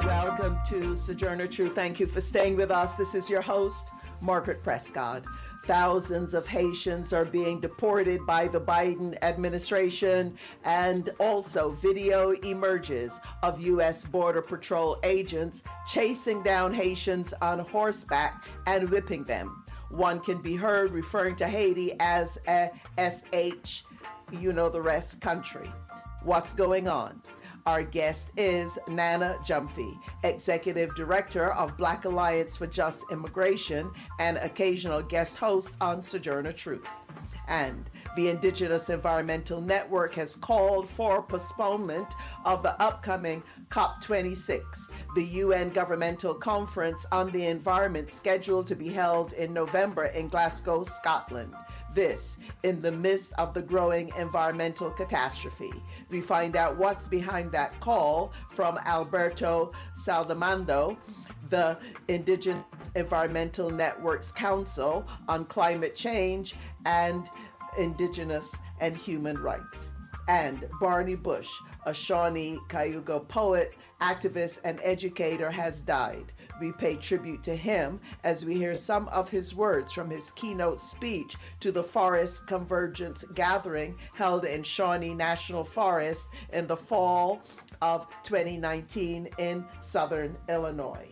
Welcome to Sojourner Truth. Thank you for staying with us. This is your host, Margaret Prescott. Thousands of Haitians are being deported by the Biden administration, and also video emerges of U.S. Border Patrol agents chasing down Haitians on horseback and whipping them. One can be heard referring to Haiti as a SH, you know the rest country. What's going on? Our guest is Nana Gyamfi, Executive Director of Black Alliance for Just Immigration and occasional guest host on Sojourner Truth. And the Indigenous Environmental Network has called for postponement of the upcoming COP26, the UN governmental conference on the environment scheduled to be held in November in Glasgow, Scotland. This in the midst of the growing environmental catastrophe. We find out what's behind that call from Alberto Saldamando, the Indigenous Environmental Networks Council on Climate Change and Indigenous and Human Rights. And Barney Bush, a Shawnee Cayuga poet, activist, and educator, has died we pay tribute to him as we hear some of his words from his keynote speech to the Forest Convergence Gathering held in Shawnee National Forest in the fall of 2019 in southern Illinois.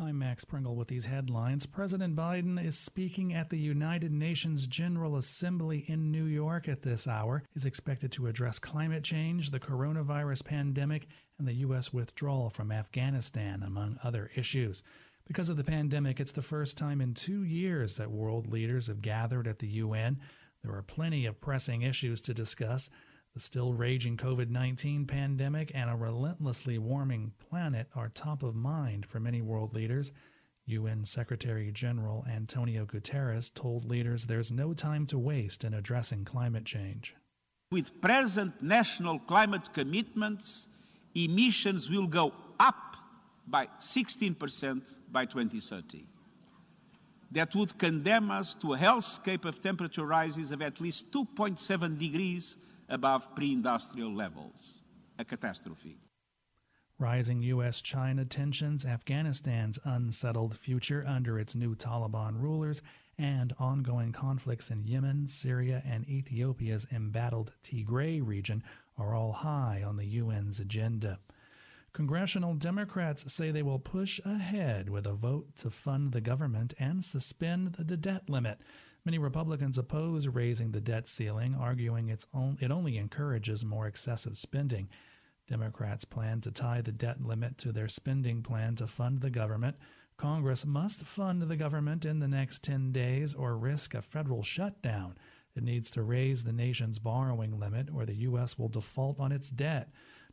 I'm Max Pringle with these headlines. President Biden is speaking at the United Nations General Assembly in New York at this hour. He's expected to address climate change, the coronavirus pandemic, and the U.S. withdrawal from Afghanistan, among other issues. Because of the pandemic, it's the first time in two years that world leaders have gathered at the UN. There are plenty of pressing issues to discuss. The still raging COVID 19 pandemic and a relentlessly warming planet are top of mind for many world leaders. UN Secretary General Antonio Guterres told leaders there's no time to waste in addressing climate change. With present national climate commitments, emissions will go up by 16% by 2030. That would condemn us to a hellscape of temperature rises of at least 2.7 degrees above pre industrial levels. A catastrophe. Rising U.S. China tensions, Afghanistan's unsettled future under its new Taliban rulers, and ongoing conflicts in Yemen, Syria, and Ethiopia's embattled Tigray region are all high on the UN's agenda. Congressional Democrats say they will push ahead with a vote to fund the government and suspend the debt limit. Many Republicans oppose raising the debt ceiling, arguing it's on, it only encourages more excessive spending. Democrats plan to tie the debt limit to their spending plan to fund the government. Congress must fund the government in the next 10 days or risk a federal shutdown. It needs to raise the nation's borrowing limit or the U.S. will default on its debt.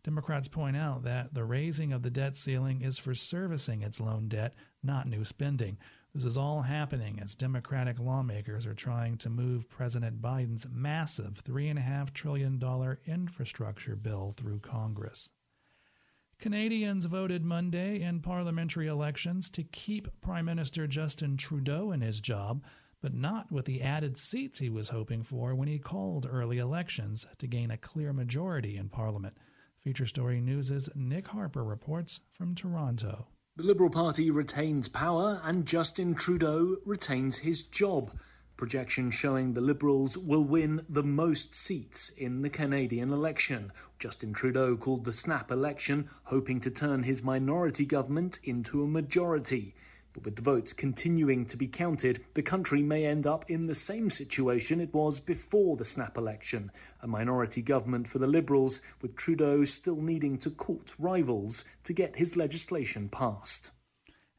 Democrats point out that the raising of the debt ceiling is for servicing its loan debt, not new spending. This is all happening as Democratic lawmakers are trying to move President Biden's massive $3.5 trillion infrastructure bill through Congress. Canadians voted Monday in parliamentary elections to keep Prime Minister Justin Trudeau in his job, but not with the added seats he was hoping for when he called early elections to gain a clear majority in Parliament. Feature Story News' Nick Harper reports from Toronto. The Liberal Party retains power and Justin Trudeau retains his job. Projections showing the Liberals will win the most seats in the Canadian election. Justin Trudeau called the snap election, hoping to turn his minority government into a majority. But with the votes continuing to be counted, the country may end up in the same situation it was before the snap election a minority government for the Liberals, with Trudeau still needing to court rivals to get his legislation passed.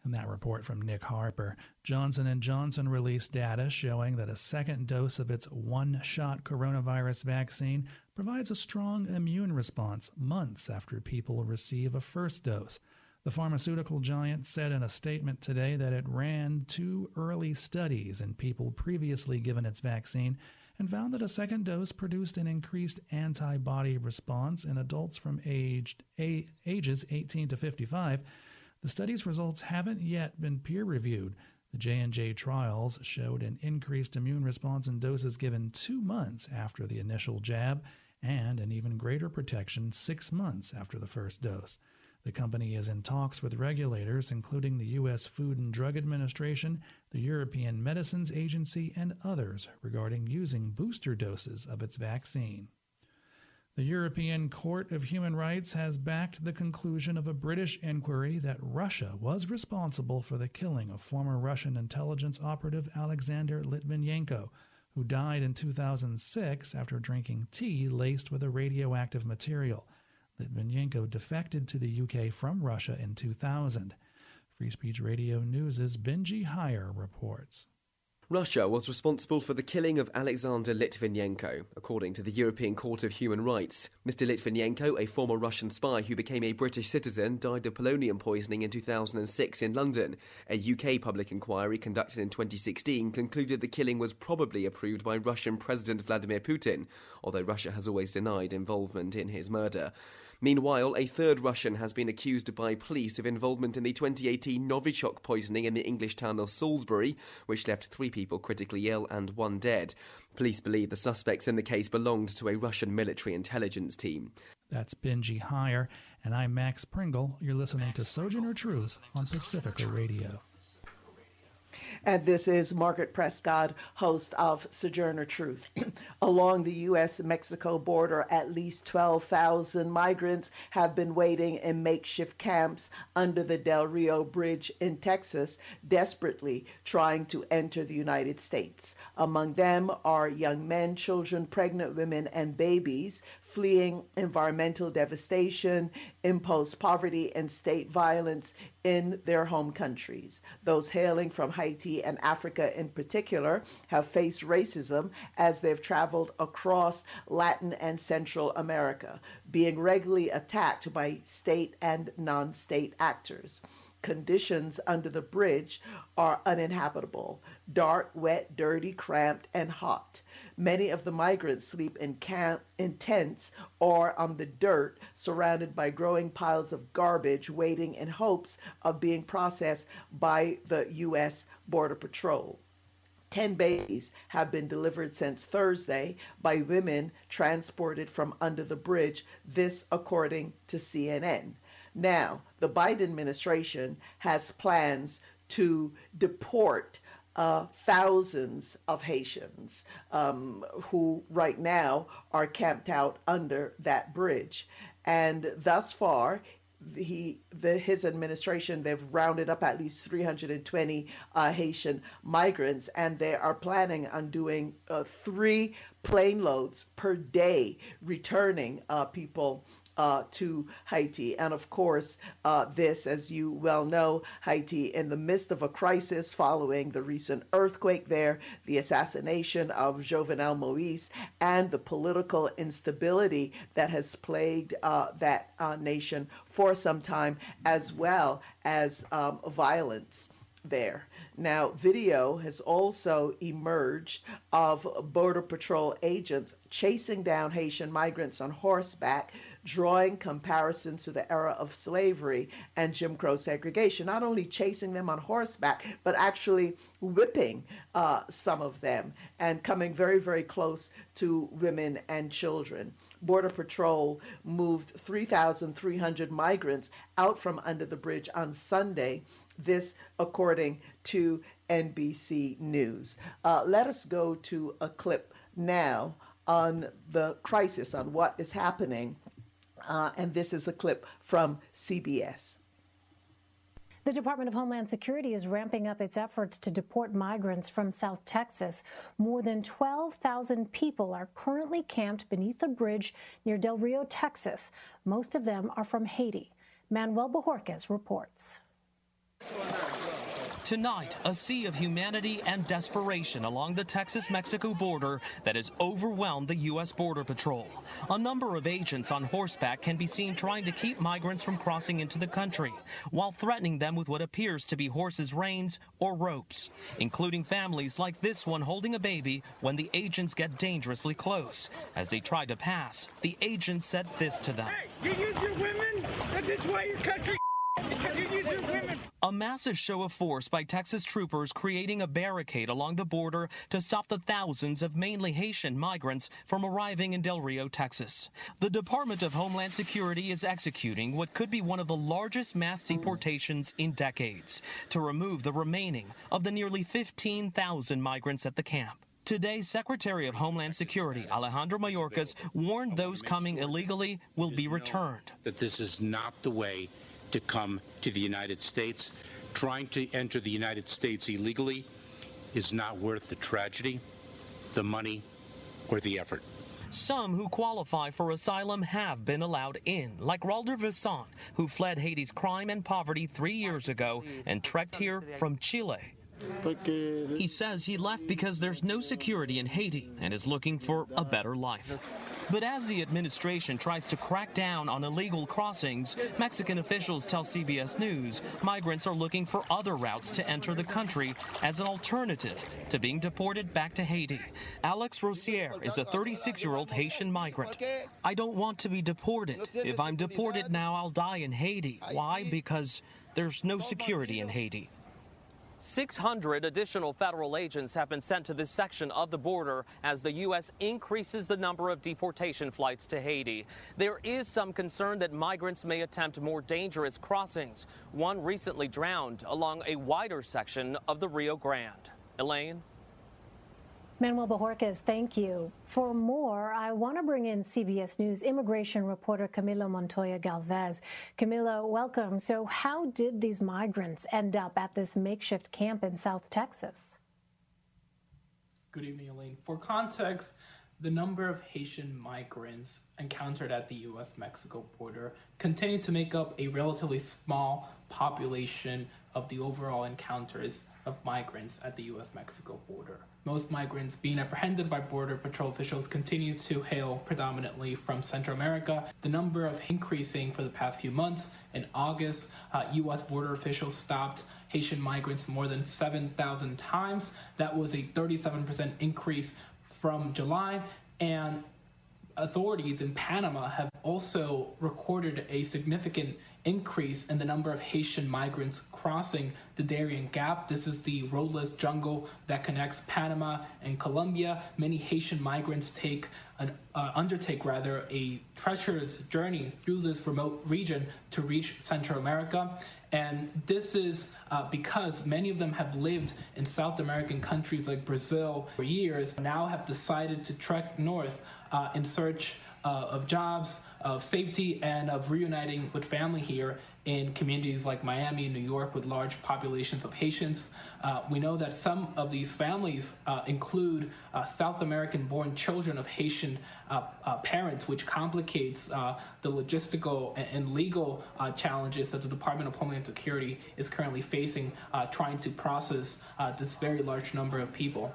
And that report from Nick Harper. Johnson & Johnson released data showing that a second dose of its one-shot coronavirus vaccine provides a strong immune response months after people receive a first dose. The pharmaceutical giant said in a statement today that it ran two early studies in people previously given its vaccine and found that a second dose produced an increased antibody response in adults from aged, a, ages 18 to 55. The study's results haven't yet been peer reviewed. The J&J trials showed an increased immune response in doses given 2 months after the initial jab and an even greater protection 6 months after the first dose. The company is in talks with regulators, including the U.S. Food and Drug Administration, the European Medicines Agency, and others, regarding using booster doses of its vaccine. The European Court of Human Rights has backed the conclusion of a British inquiry that Russia was responsible for the killing of former Russian intelligence operative Alexander Litvinenko, who died in 2006 after drinking tea laced with a radioactive material. Litvinenko defected to the UK from Russia in 2000. Free Speech Radio News' Benji Heyer reports. Russia was responsible for the killing of Alexander Litvinenko, according to the European Court of Human Rights. Mr. Litvinenko, a former Russian spy who became a British citizen, died of polonium poisoning in 2006 in London. A UK public inquiry conducted in 2016 concluded the killing was probably approved by Russian President Vladimir Putin, although Russia has always denied involvement in his murder. Meanwhile, a third Russian has been accused by police of involvement in the 2018 Novichok poisoning in the English town of Salisbury, which left three people critically ill and one dead. Police believe the suspects in the case belonged to a Russian military intelligence team. That's Benji Heyer, and I'm Max Pringle. You're listening to Sojourner Truth on Pacifica Radio. And this is Margaret Prescott, host of Sojourner Truth. Along the U.S. Mexico border, at least 12,000 migrants have been waiting in makeshift camps under the Del Rio Bridge in Texas, desperately trying to enter the United States. Among them are young men, children, pregnant women, and babies fleeing environmental devastation, imposed poverty, and state violence in their home countries. Those hailing from Haiti and Africa in particular have faced racism as they've traveled across Latin and Central America, being regularly attacked by state and non state actors conditions under the bridge are uninhabitable dark, wet, dirty, cramped, and hot. Many of the migrants sleep in camp in tents or on the dirt surrounded by growing piles of garbage waiting in hopes of being processed by the US Border Patrol. 10 babies have been delivered since Thursday by women transported from under the bridge, this according to CNN. Now, the Biden administration has plans to deport uh, thousands of Haitians um, who right now are camped out under that bridge. And thus far, he the his administration they've rounded up at least 320 uh, Haitian migrants and they are planning on doing uh, three plane loads per day returning uh, people uh, to Haiti. And of course, uh, this, as you well know, Haiti in the midst of a crisis following the recent earthquake there, the assassination of Jovenel Moise, and the political instability that has plagued uh, that uh, nation for some time, as well as um, violence there. Now, video has also emerged of Border Patrol agents chasing down Haitian migrants on horseback drawing comparisons to the era of slavery and Jim Crow segregation, not only chasing them on horseback, but actually whipping uh, some of them and coming very, very close to women and children. Border Patrol moved 3,300 migrants out from under the bridge on Sunday, this according to NBC News. Uh, let us go to a clip now on the crisis, on what is happening uh, and this is a clip from CBS. The Department of Homeland Security is ramping up its efforts to deport migrants from South Texas. More than 12,000 people are currently camped beneath a bridge near Del Rio, Texas. Most of them are from Haiti. Manuel Bojorquez reports. Tonight, a sea of humanity and desperation along the Texas Mexico border that has overwhelmed the U.S. Border Patrol. A number of agents on horseback can be seen trying to keep migrants from crossing into the country while threatening them with what appears to be horses' reins or ropes, including families like this one holding a baby when the agents get dangerously close. As they try to pass, the agents said this to them. Hey, you use your women? This is why your country you. A massive show of force by Texas troopers creating a barricade along the border to stop the thousands of mainly Haitian migrants from arriving in Del Rio, Texas. The Department of Homeland Security is executing what could be one of the largest mass deportations in decades to remove the remaining of the nearly 15,000 migrants at the camp. Today, Secretary of Homeland Security Alejandro Mayorkas warned those coming illegally will be returned. That this is not the way to come to the United States. Trying to enter the United States illegally is not worth the tragedy, the money, or the effort. Some who qualify for asylum have been allowed in, like Ralder Vilsan, who fled Haiti's crime and poverty three years ago and trekked here from Chile. He says he left because there's no security in Haiti and is looking for a better life. But as the administration tries to crack down on illegal crossings, Mexican officials tell CBS News migrants are looking for other routes to enter the country as an alternative to being deported back to Haiti. Alex Rosier is a 36 year old Haitian migrant. I don't want to be deported. If I'm deported now, I'll die in Haiti. Why? Because there's no security in Haiti. 600 additional federal agents have been sent to this section of the border as the U.S. increases the number of deportation flights to Haiti. There is some concern that migrants may attempt more dangerous crossings. One recently drowned along a wider section of the Rio Grande. Elaine? Manuel Bojorquez, thank you. For more, I want to bring in CBS News immigration reporter Camilo Montoya Galvez. Camila, welcome. So, how did these migrants end up at this makeshift camp in South Texas? Good evening, Elaine. For context, the number of Haitian migrants encountered at the U.S. Mexico border continue to make up a relatively small population of the overall encounters of migrants at the U.S. Mexico border. Most migrants being apprehended by Border Patrol officials continue to hail predominantly from Central America. The number of increasing for the past few months. In August, uh, U.S. border officials stopped Haitian migrants more than 7,000 times. That was a 37% increase from July. And authorities in Panama have also recorded a significant increase in the number of Haitian migrants crossing the Darien Gap. This is the roadless jungle that connects Panama and Colombia. Many Haitian migrants take an, uh, undertake rather a treacherous journey through this remote region to reach Central America. And this is uh, because many of them have lived in South American countries like Brazil for years, now have decided to trek north uh, in search uh, of jobs, of safety, and of reuniting with family here in communities like Miami and New York with large populations of Haitians. Uh, we know that some of these families uh, include uh, South American born children of Haitian uh, uh, parents, which complicates uh, the logistical and, and legal challenges that the Department of Homeland Security is currently facing trying to process this very large number of people.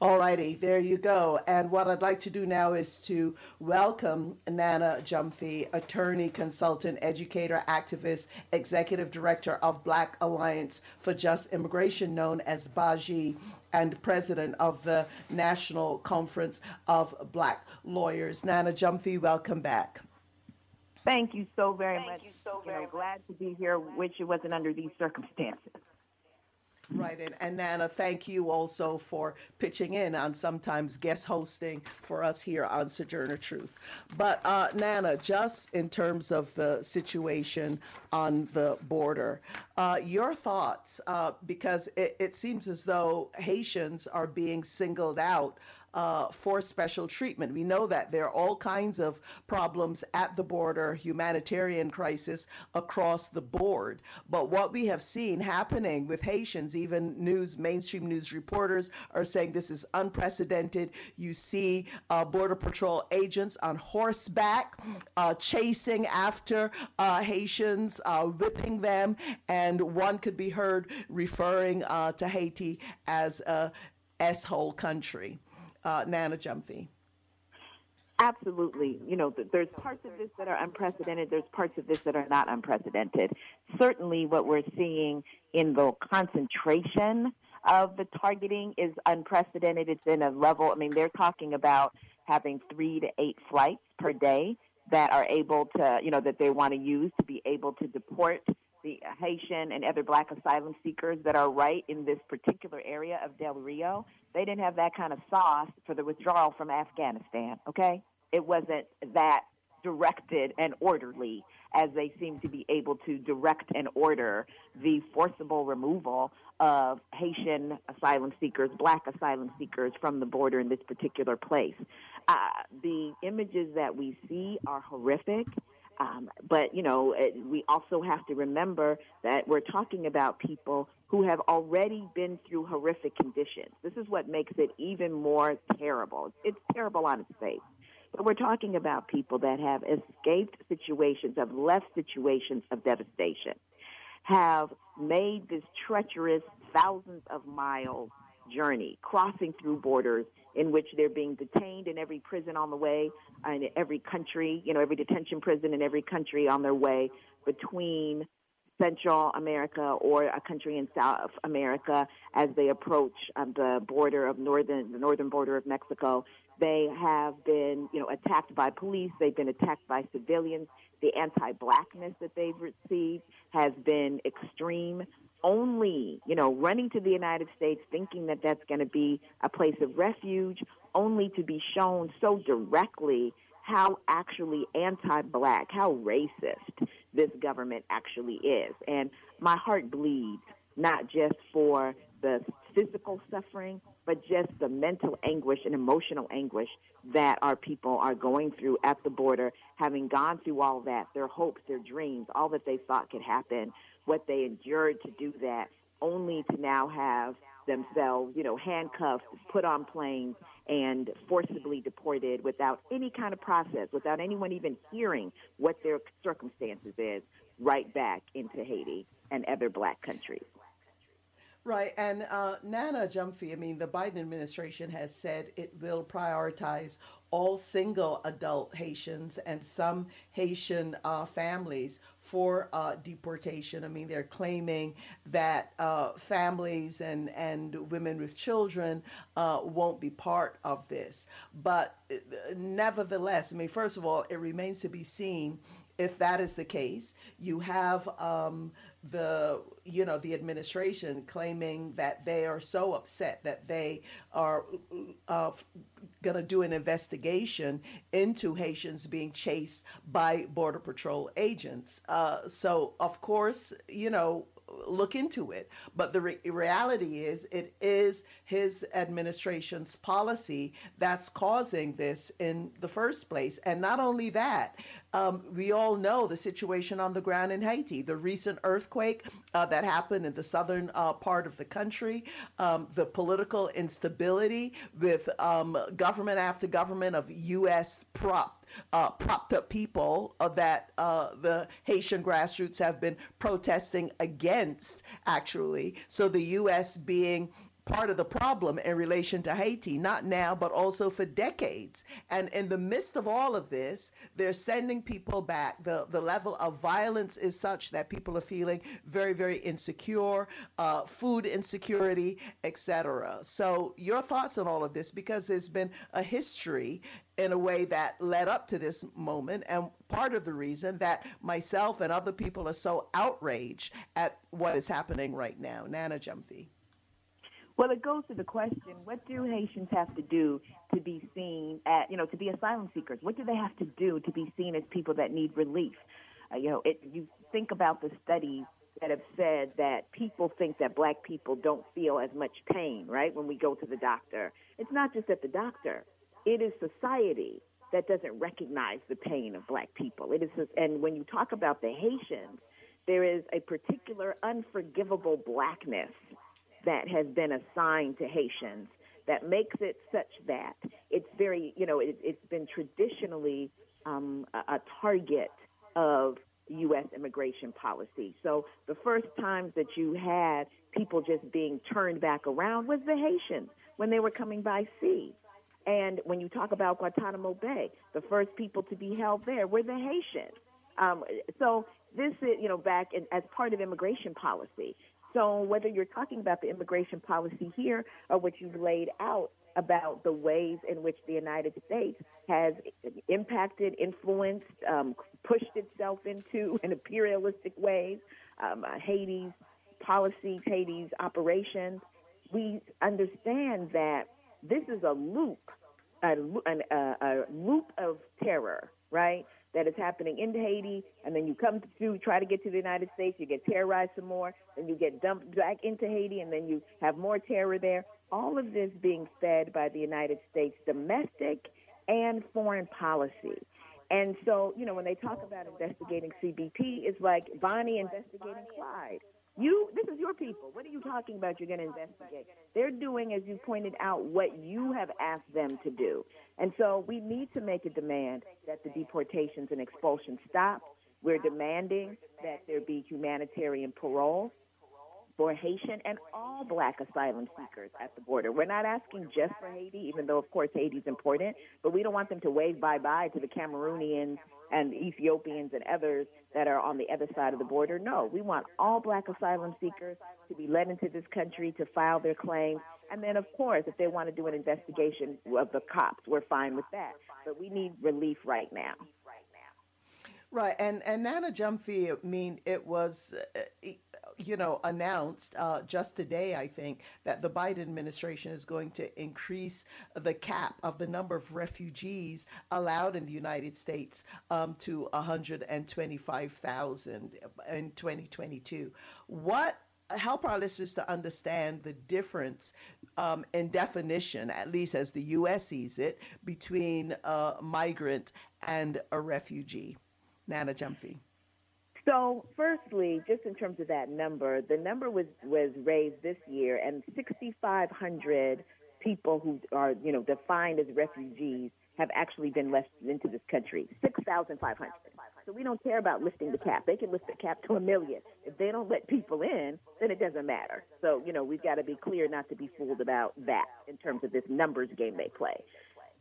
All righty, there you go. And what I'd like to do now is to welcome Nana Gyamfi, attorney, consultant, educator, activist, executive director of Black Alliance for Just Immigration, known as BAJI, and president of the National Conference of Black Lawyers. Nana Gyamfi, welcome back. Thank you so very Thank much. You so very you know, glad to be here, which it wasn't under these circumstances. Right, and, and Nana, thank you also for pitching in on sometimes guest hosting for us here on Sojourner Truth. But uh, Nana, just in terms of the situation on the border, uh, your thoughts, uh, because it, it seems as though Haitians are being singled out uh, for special treatment. We know that there are all kinds of problems at the border, humanitarian crisis across the board. But what we have seen happening with Haitians, even news, mainstream news reporters are saying this is unprecedented. You see uh, Border Patrol agents on horseback uh, chasing after uh, Haitians, uh, whipping them, and one could be heard referring uh, to Haiti as a S-hole country. Uh, Nana Gyamfi. Absolutely. You know, there's parts of this that are unprecedented. There's parts of this that are not unprecedented. Certainly, what we're seeing in the concentration of the targeting is unprecedented. It's in a level, I mean, they're talking about having three to eight flights per day that are able to, you know, that they want to use to be able to deport the Haitian and other black asylum seekers that are right in this particular area of Del Rio. They didn't have that kind of sauce for the withdrawal from Afghanistan, okay? It wasn't that directed and orderly as they seem to be able to direct and order the forcible removal of Haitian asylum seekers, black asylum seekers from the border in this particular place. Uh, the images that we see are horrific. Um, but, you know, it, we also have to remember that we're talking about people who have already been through horrific conditions. This is what makes it even more terrible. It's terrible on its face. But we're talking about people that have escaped situations, have left situations of devastation, have made this treacherous thousands of miles journey, crossing through borders in which they're being detained in every prison on the way, in every country, you know, every detention prison in every country on their way between Central America or a country in South America as they approach um, the border of northern, the northern border of Mexico. They have been, you know, attacked by police. They've been attacked by civilians. The anti-blackness that they've received has been extreme only, you know, running to the United States thinking that that's going to be a place of refuge, only to be shown so directly how actually anti black, how racist this government actually is. And my heart bleeds, not just for the physical suffering, but just the mental anguish and emotional anguish that our people are going through at the border, having gone through all that, their hopes, their dreams, all that they thought could happen what they endured to do that, only to now have themselves, you know, handcuffed, put on planes, and forcibly deported without any kind of process, without anyone even hearing what their circumstances is, right back into Haiti and other black countries. Right. And uh, Nana Gyamfi, I mean, the Biden administration has said it will prioritize all single adult Haitians and some Haitian uh, families for uh, deportation. I mean, they're claiming that uh, families and, and women with children uh, won't be part of this. But uh, nevertheless, I mean, first of all, it remains to be seen if that is the case. You have um, the you know the administration claiming that they are so upset that they are uh, going to do an investigation into Haitians being chased by border patrol agents. Uh, so of course, you know look into it. But the re- reality is, it is his administration's policy that's causing this in the first place. And not only that, um, we all know the situation on the ground in Haiti, the recent earthquake uh, that happened in the southern uh, part of the country, um, the political instability with um, government after government of U.S. prop uh, propped up people that uh, the Haitian grassroots have been protesting against, actually. So the U.S. being part of the problem in relation to Haiti, not now, but also for decades. And in the midst of all of this, they're sending people back. The, the level of violence is such that people are feeling very, very insecure, uh, food insecurity, etc. So, your thoughts on all of this, because there's been a history in a way that led up to this moment, and part of the reason that myself and other people are so outraged at what is happening right now. Nana Gyamfi. Well, it goes to the question: What do Haitians have to do to be seen at, you know, to be asylum seekers? What do they have to do to be seen as people that need relief? Uh, you know, it, you think about the studies that have said that people think that black people don't feel as much pain, right? When we go to the doctor, it's not just at the doctor; it is society that doesn't recognize the pain of black people. It is, and when you talk about the Haitians, there is a particular unforgivable blackness that has been assigned to Haitians that makes it such that it's very, you know, it, has been traditionally um, a, a, target of U.S. immigration policy. So the first times that you had people just being turned back around was the Haitians when they were coming by sea. And when you talk about Guantanamo Bay, the first people to be held there were the Haitians. Um, so this is, you know, back in, as part of immigration policy. So whether you're talking about the immigration policy here or what you've laid out about the ways in which the United States has impacted, influenced, um, pushed itself into in imperialistic ways, um, uh, Haiti's policies, Haiti's operations, we understand that this is a loop, a, a, a loop of terror, right? That is happening in Haiti, and then you come to try to get to the United States, you get terrorized some more, then you get dumped back into Haiti, and then you have more terror there. All of this being fed by the United States domestic and foreign policy. And so, you know, when they talk about investigating CBP, it's like Bonnie investigating Clyde. You, this is your people. What are you talking about? You're going to investigate. They're doing, as you pointed out, what you have asked them to do. And so we need to make a demand that the deportations and expulsions stop. We're demanding that there be humanitarian parole for Haitian and all black asylum seekers at the border. We're not asking just for Haiti, even though, of course, Haiti is important, but we don't want them to wave bye bye to the Cameroonians and Ethiopians and others that are on the other side of the border. No, we want all black asylum seekers to be led into this country to file their claims. And then, of course, if they want to do an investigation of the cops, we're fine with that. But we need relief right now. Right, and and Nana Gyamfi, I mean, it was, uh, you know, announced uh, just today, I think, that the Biden administration is going to increase the cap of the number of refugees allowed in the United States um, to 125,000 in 2022. What help our listeners to understand the difference um, in definition, at least as the U.S. sees it, between a migrant and a refugee. Nana Gyamfi. So, firstly, just in terms of that number, the number was was raised this year, and 6,500 people who are you know defined as refugees have actually been left into this country. 6,500. So we don't care about lifting the cap. They can lift the cap to a million. If they don't let people in, then it doesn't matter. So, you know, we've got to be clear not to be fooled about that in terms of this numbers game they play.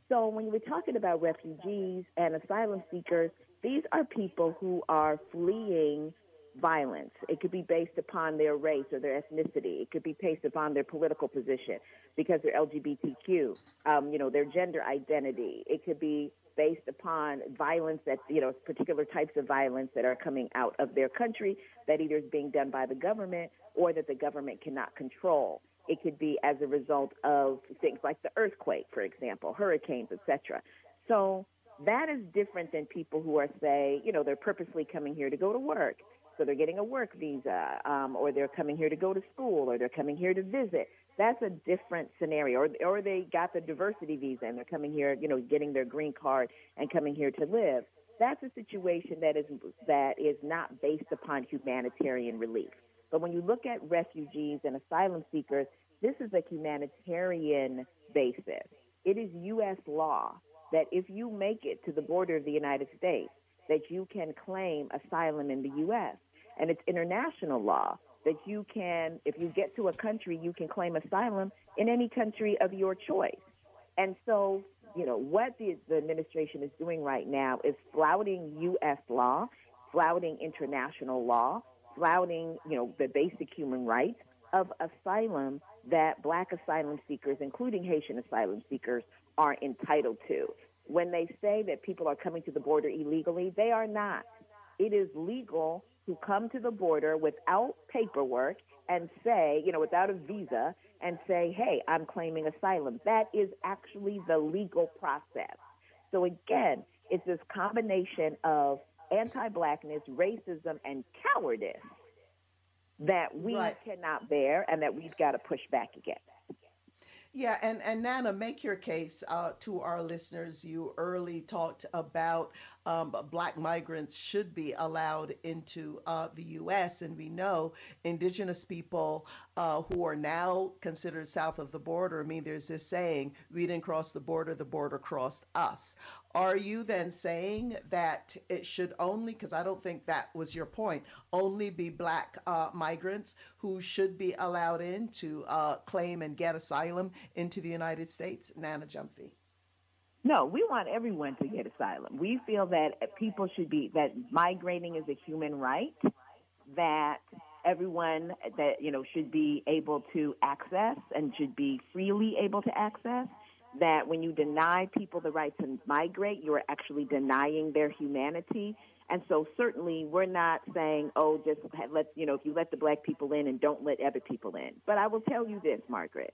So when we're talking about refugees and asylum seekers, these are people who are fleeing violence. It could be based upon their race or their ethnicity. It could be based upon their political position because they're LGBTQ, um, you know, their gender identity. It could be based upon violence that, you know, particular types of violence that are coming out of their country that either is being done by the government or that the government cannot control. It could be as a result of things like the earthquake, for example, hurricanes, etc. So that is different than people who are, say, you know, they're purposely coming here to go to work. So they're getting a work visa, um, or they're coming here to go to school, or they're coming here to visit. That's a different scenario. Or, or they got the diversity visa and they're coming here, you know, getting their green card and coming here to live. That's a situation that is that is not based upon humanitarian relief. But when you look at refugees and asylum seekers, this is a humanitarian basis. It is U.S. law that if you make it to the border of the United States, that you can claim asylum in the U.S. And it's international law that you can, if you get to a country, you can claim asylum in any country of your choice. And so, you know, what the, the administration is doing right now is flouting U.S. law, flouting international law, flouting, you know, the basic human rights of asylum that black asylum seekers, including Haitian asylum seekers, are entitled to. When they say that people are coming to the border illegally, they are not. It is legal to come to the border without paperwork and say, you know, without a visa and say, hey, I'm claiming asylum. That is actually the legal process. So again, it's this combination of anti blackness, racism, and cowardice that we right. cannot bear and that we've got to push back against. Yeah, and, and Nana, make your case uh, to our listeners. You early talked about um, black migrants should be allowed into uh, the U.S., and we know indigenous people uh, who are now considered south of the border. I mean, there's this saying, we didn't cross the border, the border crossed us. Are you then saying that it should only, because I don't think that was your point, only be black uh, migrants who should be allowed in to uh, claim and get asylum into the United States? Nana Gyamfi. No, we want everyone to get asylum. We feel that people should be, that migrating is a human right, that everyone that, you know, should be able to access and should be freely able to access that when you deny people the right to migrate, you are actually denying their humanity. And so certainly we're not saying, oh, just let, you know, if you let the black people in and don't let other people in. But I will tell you this, Margaret.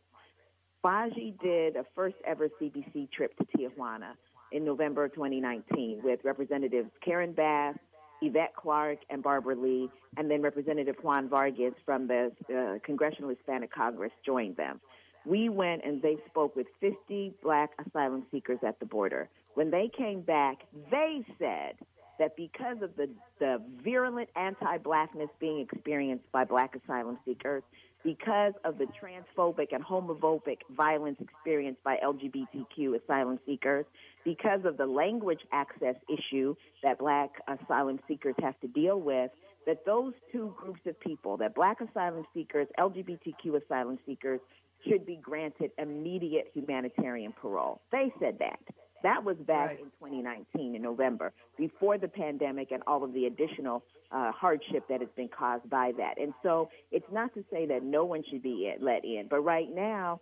Baji did a first ever CBC trip to Tijuana in November 2019 with Representatives Karen Bass, Yvette Clarke, and Barbara Lee, and then Representative Juan Vargas from the uh, Congressional Hispanic Congress joined them we went and they spoke with 50 black asylum seekers at the border. When they came back, they said that because of the, the virulent anti blackness being experienced by black asylum seekers, because of the transphobic and homophobic violence experienced by LGBTQ asylum seekers, because of the language access issue that black asylum seekers have to deal with, that those two groups of people, that black asylum seekers, LGBTQ asylum seekers, should be granted immediate humanitarian parole. They said that. That was back right. in 2019 in November, before the pandemic and all of the additional uh, hardship that has been caused by that. And so it's not to say that no one should be let in, but right now,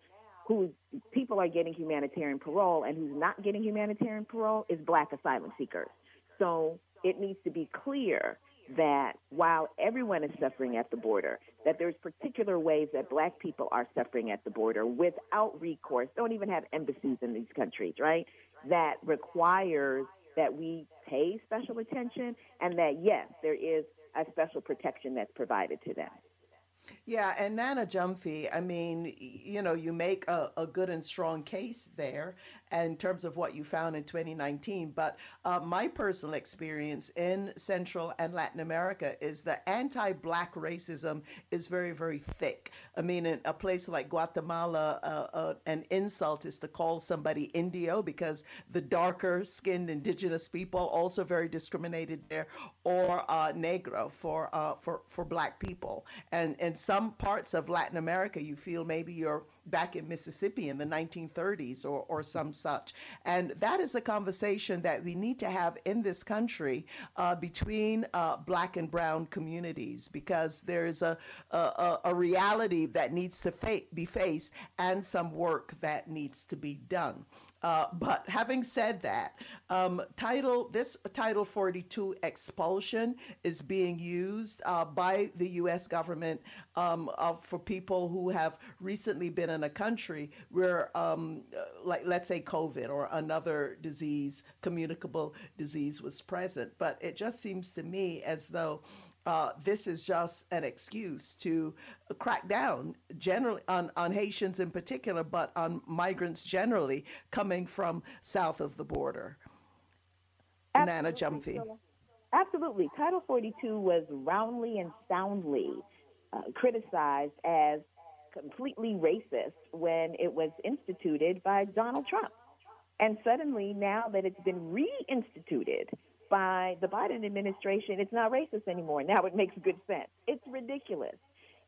who people are getting humanitarian parole and who's not getting humanitarian parole is black asylum seekers. So it needs to be clear that while everyone is suffering at the border, that there's particular ways that black people are suffering at the border without recourse, don't even have embassies in these countries, right? That requires that we pay special attention and that, yes, there is a special protection that's provided to them. Yeah, and Nana Gyamfi, I mean, you know, you make a, a good and strong case there in terms of what you found in 2019. But uh, my personal experience in Central and Latin America is that anti black racism is very, very thick. I mean, in a place like Guatemala, uh, uh, an insult is to call somebody Indio because the darker skinned indigenous people also very discriminated there, or uh, Negro for, uh, for, for black people. And in some parts of Latin America, you feel maybe you're back in Mississippi in the 1930s or, or some such. And that is a conversation that we need to have in this country uh, between uh, black and brown communities because there is a, a, a reality that needs to fa- be faced and some work that needs to be done. Uh, but having said that, um, title this Title 42 expulsion is being used uh, by the U.S. government um, for people who have recently been in a country where, um, like let's say COVID or another disease, communicable disease was present. But it just seems to me as though uh, this is just an excuse to crack down generally on, on Haitians in particular, but on migrants generally coming from south of the border. Absolutely. Nana Gyamfi. Absolutely. Title 42 was roundly and soundly uh, criticized as completely racist when it was instituted by Donald Trump. And suddenly, now that it's been reinstituted, by the Biden administration, it's not racist anymore. Now it makes good sense. It's ridiculous.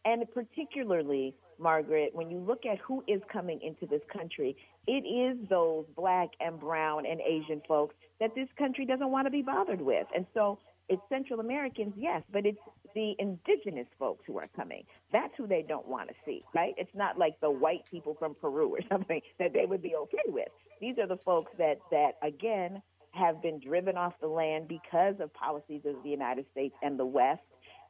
And particularly, Margaret, when you look at who is coming into this country, it is those black and brown and Asian folks that this country doesn't want to be bothered with. And so it's Central Americans, yes, but it's the indigenous folks who are coming. That's who they don't want to see, right? It's not like the white people from Peru or something that they would be okay with. These are the folks that, that again, have been driven off the land because of policies of the United States and the West,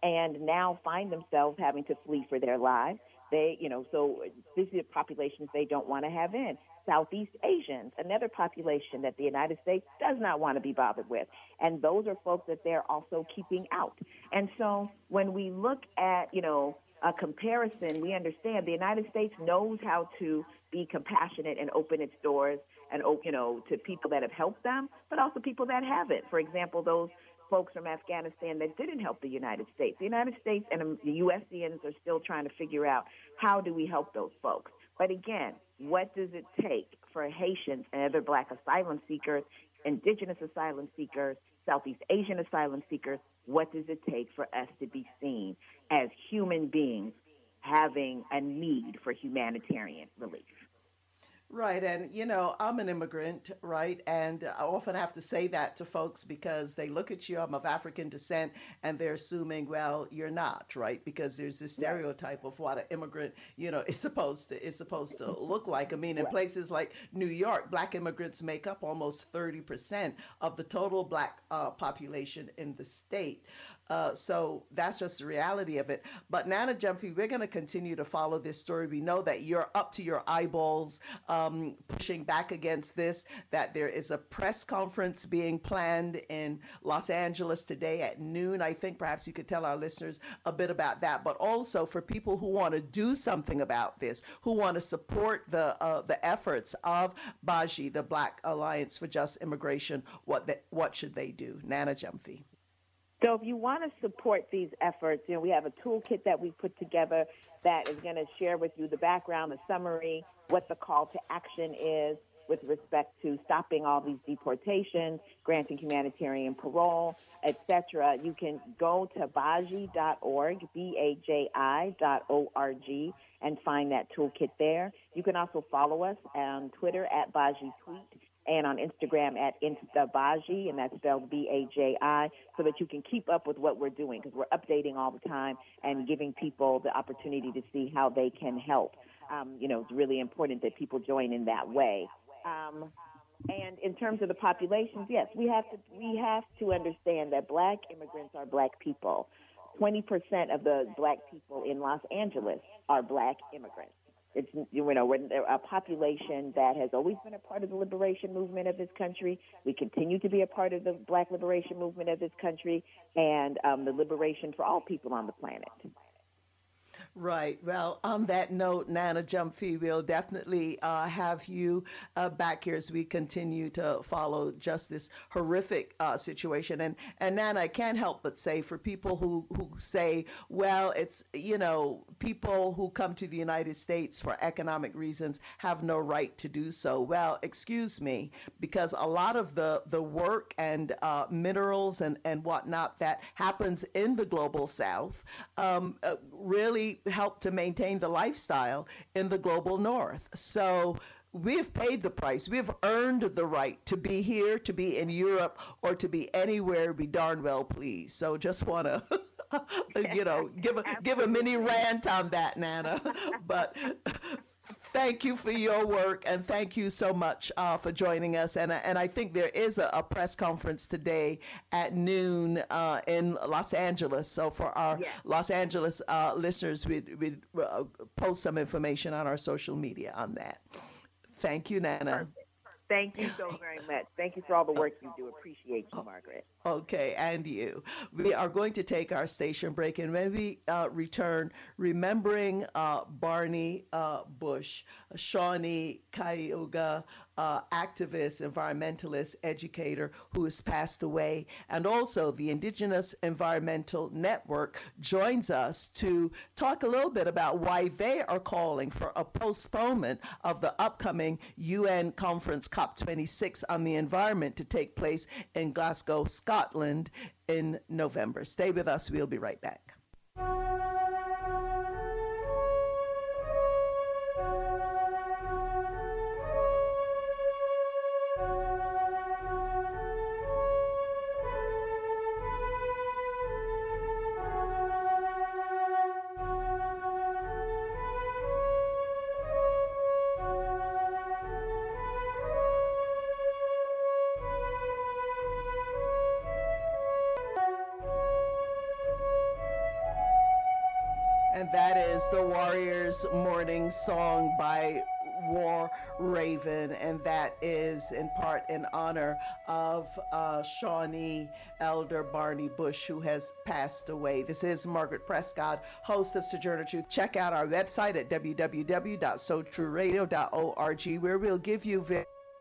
and now find themselves having to flee for their lives. They, you know, so these are populations they don't want to have in. Southeast Asians, another population that the United States does not want to be bothered with. And those are folks that they're also keeping out. And so when we look at, you know, a comparison, we understand the United States knows how to be compassionate and open its doors and oh, you know to people that have helped them, but also people that haven't. For example, those folks from Afghanistan that didn't help the United States. The United States and the USCNs are still trying to figure out how do we help those folks. But again, what does it take for Haitians and other black asylum seekers, indigenous asylum seekers, Southeast Asian asylum seekers, what does it take for us to be seen as human beings having a need for humanitarian relief? Right. And, you know, I'm an immigrant, right? And I often have to say that to folks because they look at you, I'm of African descent, and they're assuming, well, you're not, right? Because there's this stereotype of what an immigrant, you know, is supposed to is supposed to look like. I mean, in places like New York, black immigrants make up almost 30% of the total black uh, population in the state. Uh, so that's just the reality of it. But Nana Gyamfi, we're going to continue to follow this story. We know that you're up to your eyeballs um, pushing back against this, that there is a press conference being planned in Los Angeles today at noon. I think perhaps you could tell our listeners a bit about that. But also for people who want to do something about this, who want to support the uh, the efforts of BAJI, the Black Alliance for Just Immigration, what what should they do? Nana Gyamfi. So if you want to support these efforts, you know, we have a toolkit that we put together that is going to share with you the background, the summary, what the call to action is with respect to stopping all these deportations, granting humanitarian parole, etc. You can go to baji.org, B-A-J-I dot O-R-G, and find that toolkit there. You can also follow us on Twitter at Baji Tweet and on Instagram at InstaBaji, and that's spelled B-A-J-I, so that you can keep up with what we're doing because we're updating all the time and giving people the opportunity to see how they can help. Um, you know, it's really important that people join in that way. Um, and in terms of the populations, yes, we have to we have to understand that black immigrants are black people. Twenty percent of the black people in Los Angeles are black immigrants. It's you know a population that has always been a part of the liberation movement of this country. We continue to be a part of the Black liberation movement of this country and um, the liberation for all people on the planet. Right. Well, on that note, Nana Gyamfi, we'll definitely uh, have you uh, back here as we continue to follow just this horrific uh, situation. And and Nana, I can't help but say for people who who say, well, it's you know people who come to the United States for economic reasons have no right to do so. Well, excuse me, because a lot of the the work and uh, minerals and and whatnot that happens in the global South um, uh, help to maintain the lifestyle in the global north. So we've paid the price. We've earned the right to be here, to be in Europe, or to be anywhere we darn well please. So just want to. you know, give a give a mini rant on that, Nana. but thank you for your work and thank you so much uh, for joining us. And, and I think there is a, a press conference today at noon uh, in Los Angeles. So for our yes. Los Angeles uh, listeners, we'd, we'd uh, post some information on our social media on that. Thank you, Nana. Perfect. Thank you so very much. Thank you for all the work you do. Appreciate you, Margaret. Okay, and you. We are going to take our station break, and when we uh, return, remembering uh, Barney uh, Bush, Shawnee Cayuga, uh, activist, environmentalist, educator who has passed away, and also the Indigenous Environmental Network joins us to talk a little bit about why they are calling for a postponement of the upcoming UN conference COP26 on the environment to take place in Glasgow, Scotland Scotland in November. Stay with us. We'll be right back. Morning song by War Raven, and that is in part in honor of uh, Shawnee Elder Barney Bush, who has passed away. This is Margaret Prescott, host of Sojourner Truth. Check out our website at www.sotrueradio.org, where we'll give you.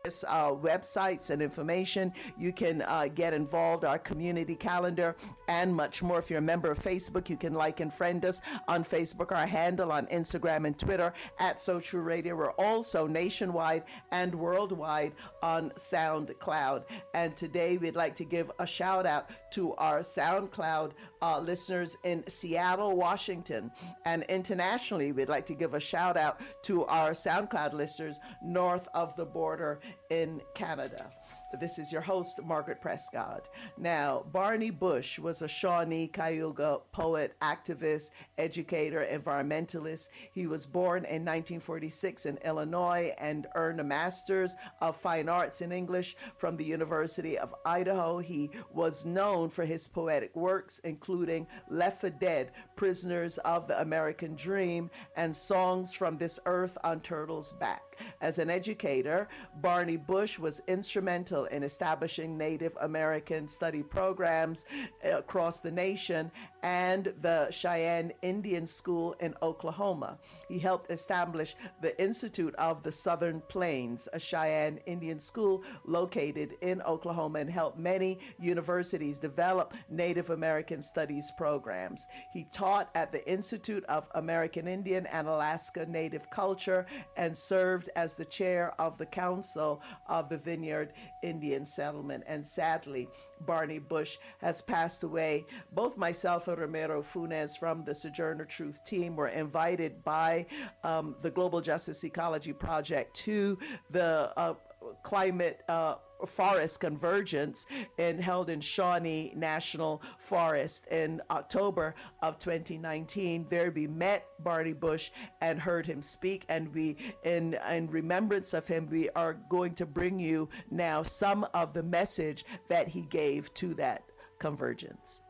Uh, websites and information. You can uh, get involved, our community calendar, and much more. If you're a member of Facebook, you can like and friend us on Facebook, our handle on Instagram and Twitter at So True Radio. We're also nationwide and worldwide on SoundCloud. And today we'd like to give a shout out to our SoundCloud uh, listeners in Seattle, Washington. And internationally, we'd like to give a shout out to our SoundCloud listeners north of the border in Canada. This is your host, Margaret Prescott. Now, Barney Bush was a Shawnee Cayuga poet, activist, educator, environmentalist. He was born in 1946 in Illinois and earned a Master's of Fine Arts in English from the University of Idaho. He was known for his poetic works, including Left for Dead, Prisoners of the American Dream, and Songs from This Earth on Turtle's Back. As an educator, Barney Bush was instrumental in establishing Native American study programs eh, across the nation and the Cheyenne Indian School in Oklahoma. He helped establish the Institute of the Southern Plains, a Cheyenne Indian school located in Oklahoma, and helped many universities develop Native American studies programs. He taught at the Institute of American Indian and Alaska Native Culture and served as the chair of the Council of the Vinyard Indian Settlement. And sadly, Barney Bush has passed away. Both myself and Romero Funes from the Sojourner Truth team were invited by um, the Global Justice Ecology Project to the uh, climate uh, forest convergence and held in Shawnee National Forest in October of 2019. There we met Barney Bush and heard him speak, and we, in in remembrance of him, we are going to bring you now some of the message that he gave to that convergence.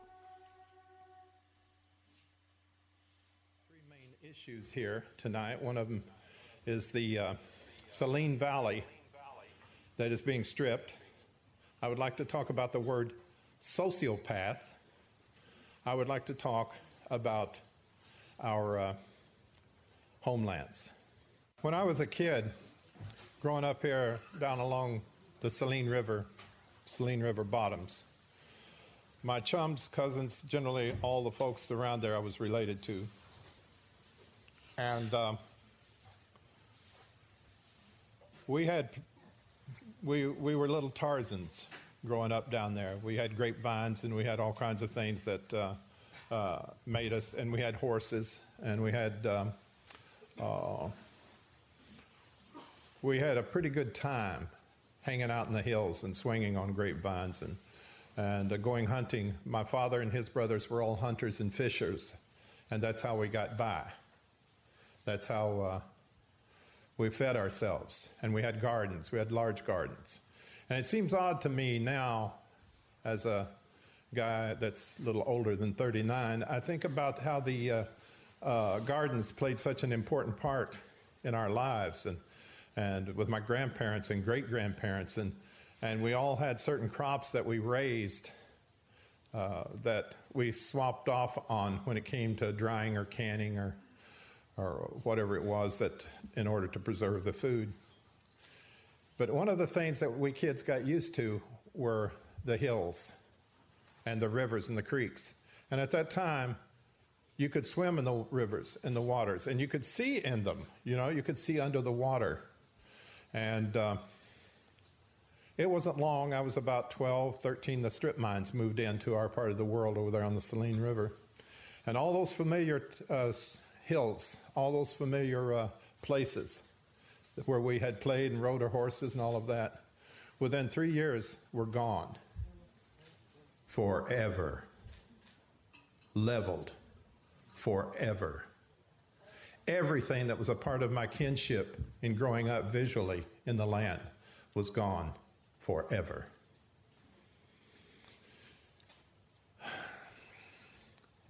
Issues here tonight. One of them is the uh, Saline Valley that is being stripped. I would like to talk about the word sociopath. I would like to talk about our uh, homelands. When I was a kid, growing up here down along the Saline River, Saline River bottoms, my chums, cousins, generally all the folks around there I was related to, and uh, we had we, we were little Tarzans growing up down there. We had grapevines and we had all kinds of things that uh, uh, made us, and we had horses and we had um, uh, we had a pretty good time hanging out in the hills and swinging on grapevines and and uh, going hunting. My father and his brothers were all hunters and fishers, and that's how we got by. That's how uh, we fed ourselves, and we had gardens. We had large gardens. And it seems odd to me now, as a guy that's a little older than 39, I think about how the uh, uh, gardens played such an important part in our lives, and and with my grandparents and great grandparents, and and we all had certain crops that we raised uh, that we swapped off on when it came to drying or canning or or whatever it was that in order to preserve the food. But one of the things that we kids got used to were the hills and the rivers and the creeks. And at that time, you could swim in the rivers and the waters, and you could see in them. You know, you could see under the water. And uh, it wasn't long. I was about 12, 13. The strip mines moved into our part of the world over there on the Saline River. And all those familiar uh, hills, all those familiar uh, places where we had played and rode our horses and all of that, within three years were gone. Forever. Leveled. Forever. Everything that was a part of my kinship in growing up visually in the land was gone forever.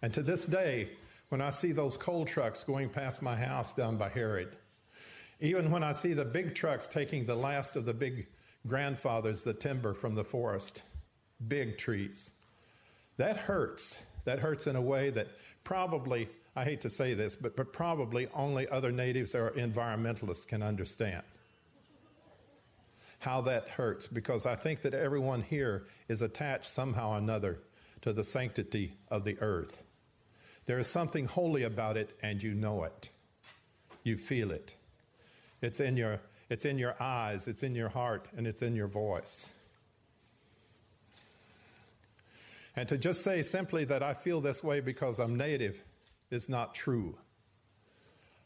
And to this day, when I see those coal trucks going past my house down by Herod, even when I see the big trucks taking the last of the big grandfathers, the timber from the forest, big trees, that hurts. That hurts in a way that probably, I hate to say this, but, but probably only other natives or environmentalists can understand. how that hurts because I think that everyone here is attached somehow or another to the sanctity of the earth. There is something holy about it, and you know it. You feel it. It's in your, it's in your eyes, it's in your heart, and it's in your voice. And to just say simply that I feel this way because I'm native is not true.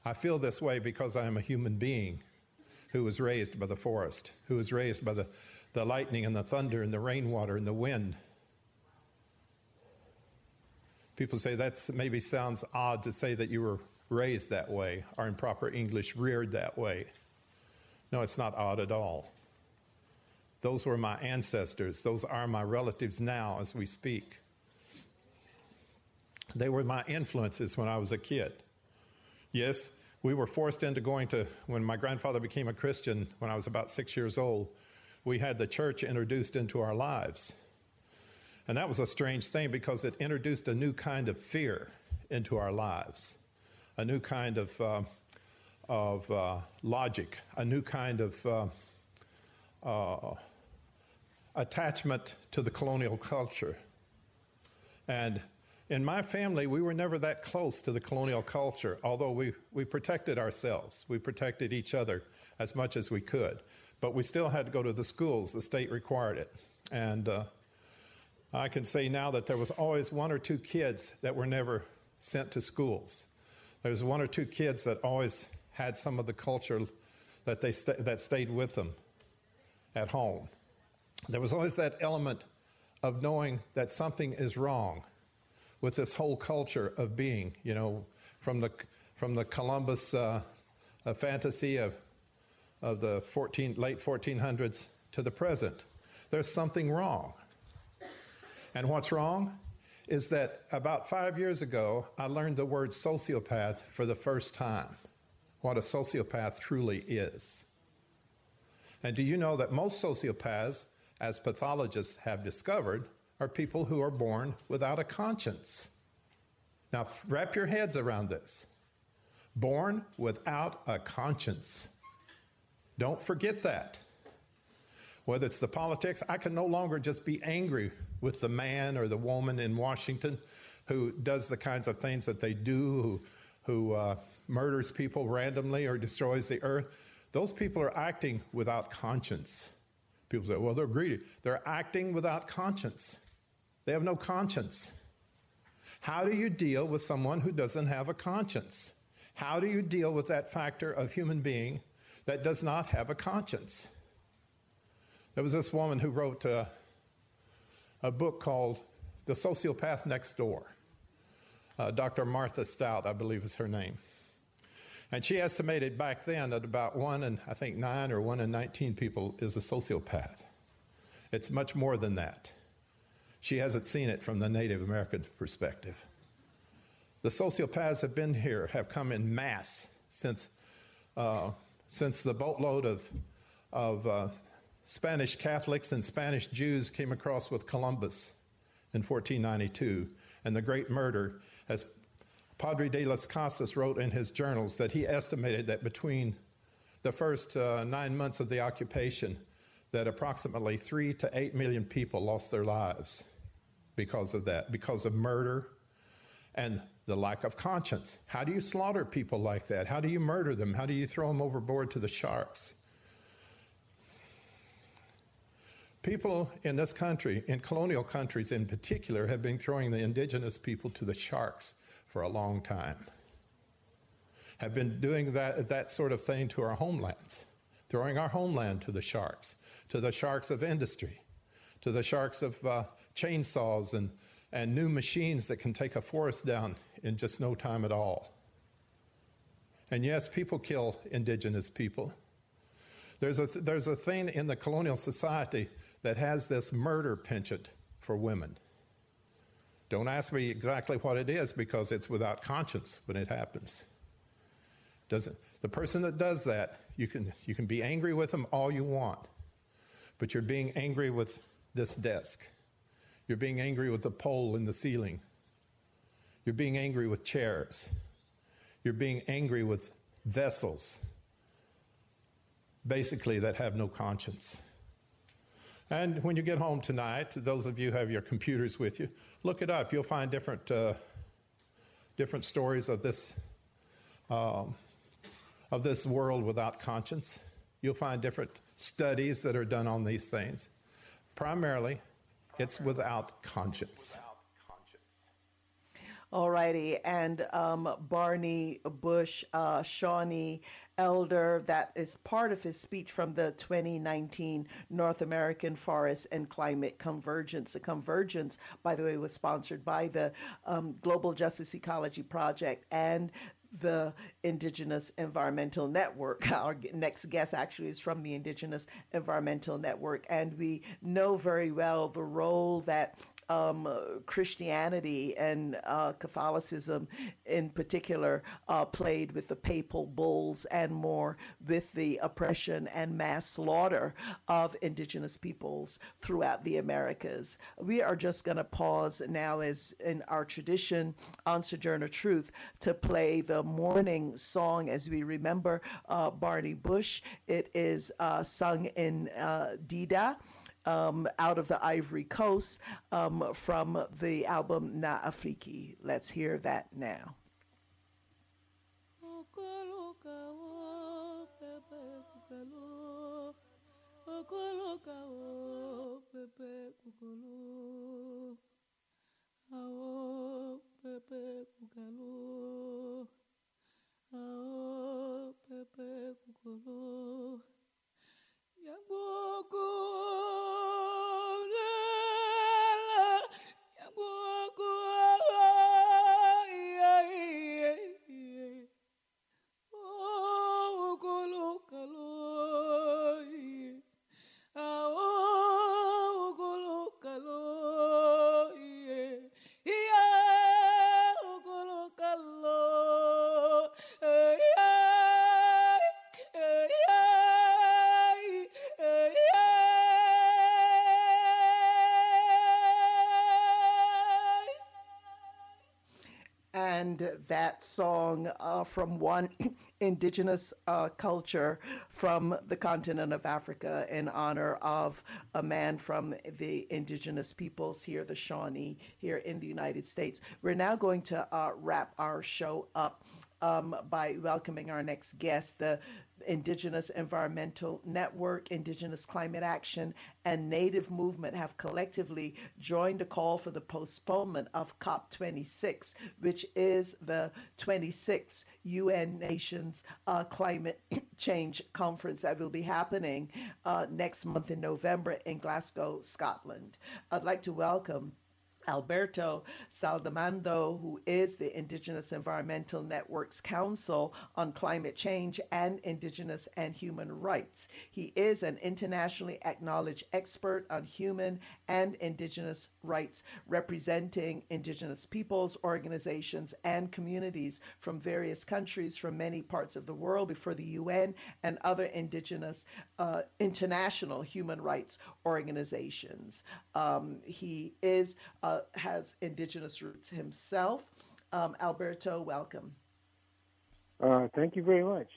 I feel this way because I am a human being who was raised by the forest, who was raised by the, the lightning and the thunder and the rainwater and the wind. People say that maybe sounds odd to say that you were raised that way, or in proper English, reared that way. No, it's not odd at all. Those were my ancestors. Those are my relatives now as we speak. They were my influences when I was a kid. Yes, we were forced into going to, when my grandfather became a Christian when I was about six years old, we had the church introduced into our lives. And that was a strange thing because it introduced a new kind of fear into our lives, a new kind of, uh, of uh, logic, a new kind of uh, uh attachment to the colonial culture. And in my family, we were never that close to the colonial culture, although we, we protected ourselves. We protected each other as much as we could. But we still had to go to the schools. The state required it. And uh, I can say now that there was always one or two kids that were never sent to schools. There was one or two kids that always had some of the culture that, they st- that stayed with them at home. There was always that element of knowing that something is wrong with this whole culture of being, you know, from the, from the Columbus uh, uh, fantasy of, of the 14, late 1400s to the present. There's something wrong. And what's wrong is that about five years ago, I learned the word sociopath for the first time, what a sociopath truly is. And do you know that most sociopaths, as pathologists have discovered, are people who are born without a conscience. Now, wrap your heads around this. Born without a conscience. Don't forget that. Whether it's the politics, I can no longer just be angry with the man or the woman in Washington who does the kinds of things that they do, who, who uh, murders people randomly or destroys the earth. Those people are acting without conscience. People say, well, they're greedy. They're acting without conscience. They have no conscience. How do you deal with someone who doesn't have a conscience? How do you deal with that factor of human being that does not have a conscience? There was this woman who wrote a, a book called The Sociopath Next Door. Uh, Dr. Martha Stout, I believe is her name. And she estimated back then that about one in, I think, nine or one in 19 people is a sociopath. It's much more than that. She hasn't seen it from the Native American perspective. The sociopaths have been here, have come in mass since, uh, since the boatload of, of uh, Spanish Catholics and Spanish Jews came across with Columbus in 1492 and the Great Murder, as Padre de las Casas wrote in his journals that he estimated that between the first uh, nine months of the occupation, that approximately three to eight million people lost their lives because of that, because of murder and the lack of conscience. How do you slaughter people like that? How do you murder them? How do you throw them overboard to the sharks? People in this country, in colonial countries in particular, have been throwing the indigenous people to the sharks for a long time. Have been doing that, that sort of thing to our homelands, throwing our homeland to the sharks, to the sharks of industry, to the sharks of uh, chainsaws and, and new machines that can take a forest down in just no time at all. And yes, people kill indigenous people. There's a, there's a thing in the colonial society that has this murder penchant for women. Don't ask me exactly what it is because it's without conscience when it happens. Doesn't, the person that does that, you can, you can be angry with them all you want, but you're being angry with this desk. You're being angry with the pole in the ceiling. You're being angry with chairs. You're being angry with vessels. basically that have no conscience. And when you get home tonight, those of you who have your computers with you, look it up. You'll find different, uh, different stories of this, um, of this world without conscience. You'll find different studies that are done on these things. Primarily, it's without conscience. Alrighty, and um, Barney Bush, uh, Shawnee Elder, that is part of his speech from the 2019 North American Forest and Climate Convergence. The convergence, by the way, was sponsored by the um, Global Justice Ecology Project and the Indigenous Environmental Network. Our next guest actually is from the Indigenous Environmental Network, and we know very well the role that um, Christianity and uh, Catholicism in particular uh, played with the papal bulls and more with the oppression and mass slaughter of indigenous peoples throughout the Americas. We are just going to pause now, as in our tradition on Sojourner Truth, to play the morning song as we remember uh, Barney Bush. It is uh, sung in uh, Dida um, out of the Ivory Coast um, from the album Na Afriki. Let's hear that now. yang. And that song uh, from one indigenous uh, culture from the continent of Africa in honor of a man from the indigenous peoples here, the Shawnee, here in the United States. We're now going to uh, wrap our show up um, by welcoming our next guest, the Indigenous Environmental Network, Indigenous Climate Action, and Native Movement have collectively joined a call for the postponement of COP26, which is the 26th UN Nations uh, Climate Change Conference that will be happening uh, next month in November in Glasgow, Scotland. I'd like to welcome Alberto Saldamando, who is the Indigenous Environmental Networks Council on Climate Change and Indigenous and Human Rights. He is an internationally acknowledged expert on human and Indigenous rights, representing Indigenous peoples, organizations, and communities from various countries from many parts of the world before the UN and other Indigenous uh, international human rights organizations. Um, he is uh, has indigenous roots himself. Um, Alberto, welcome. Uh, thank you very much.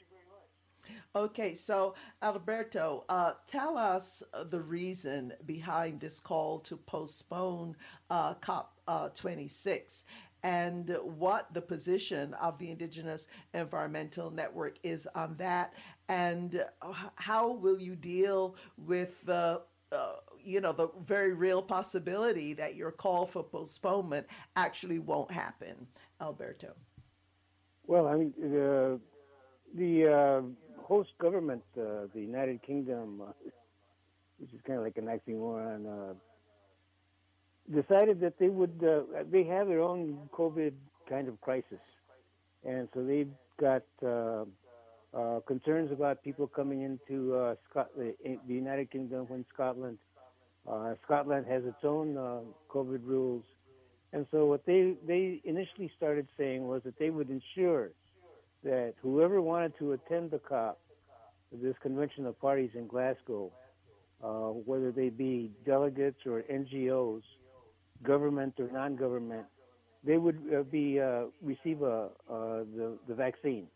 Okay, so Alberto, uh, tell us the reason behind this call to postpone uh, COP26 and what the position of the Indigenous Environmental Network is on that, and how will you deal with the uh, you know, the very real possibility that your call for postponement actually won't happen, Alberto? Well, I mean, the, the uh, host government, uh, the United Kingdom, uh, which is kind of like an oxymoron, uh, decided that they would, uh, they have their own COVID kind of crisis. And so they've got concerns about people coming into Scotland, the United Kingdom when Scotland uh, Scotland has its own uh, COVID rules. And so what they, they initially started saying was that they would ensure that whoever wanted to attend the COP, this convention of parties in Glasgow, uh, whether they be delegates or NGOs, government or non-government, they would uh, be uh, receive uh, the, the vaccine.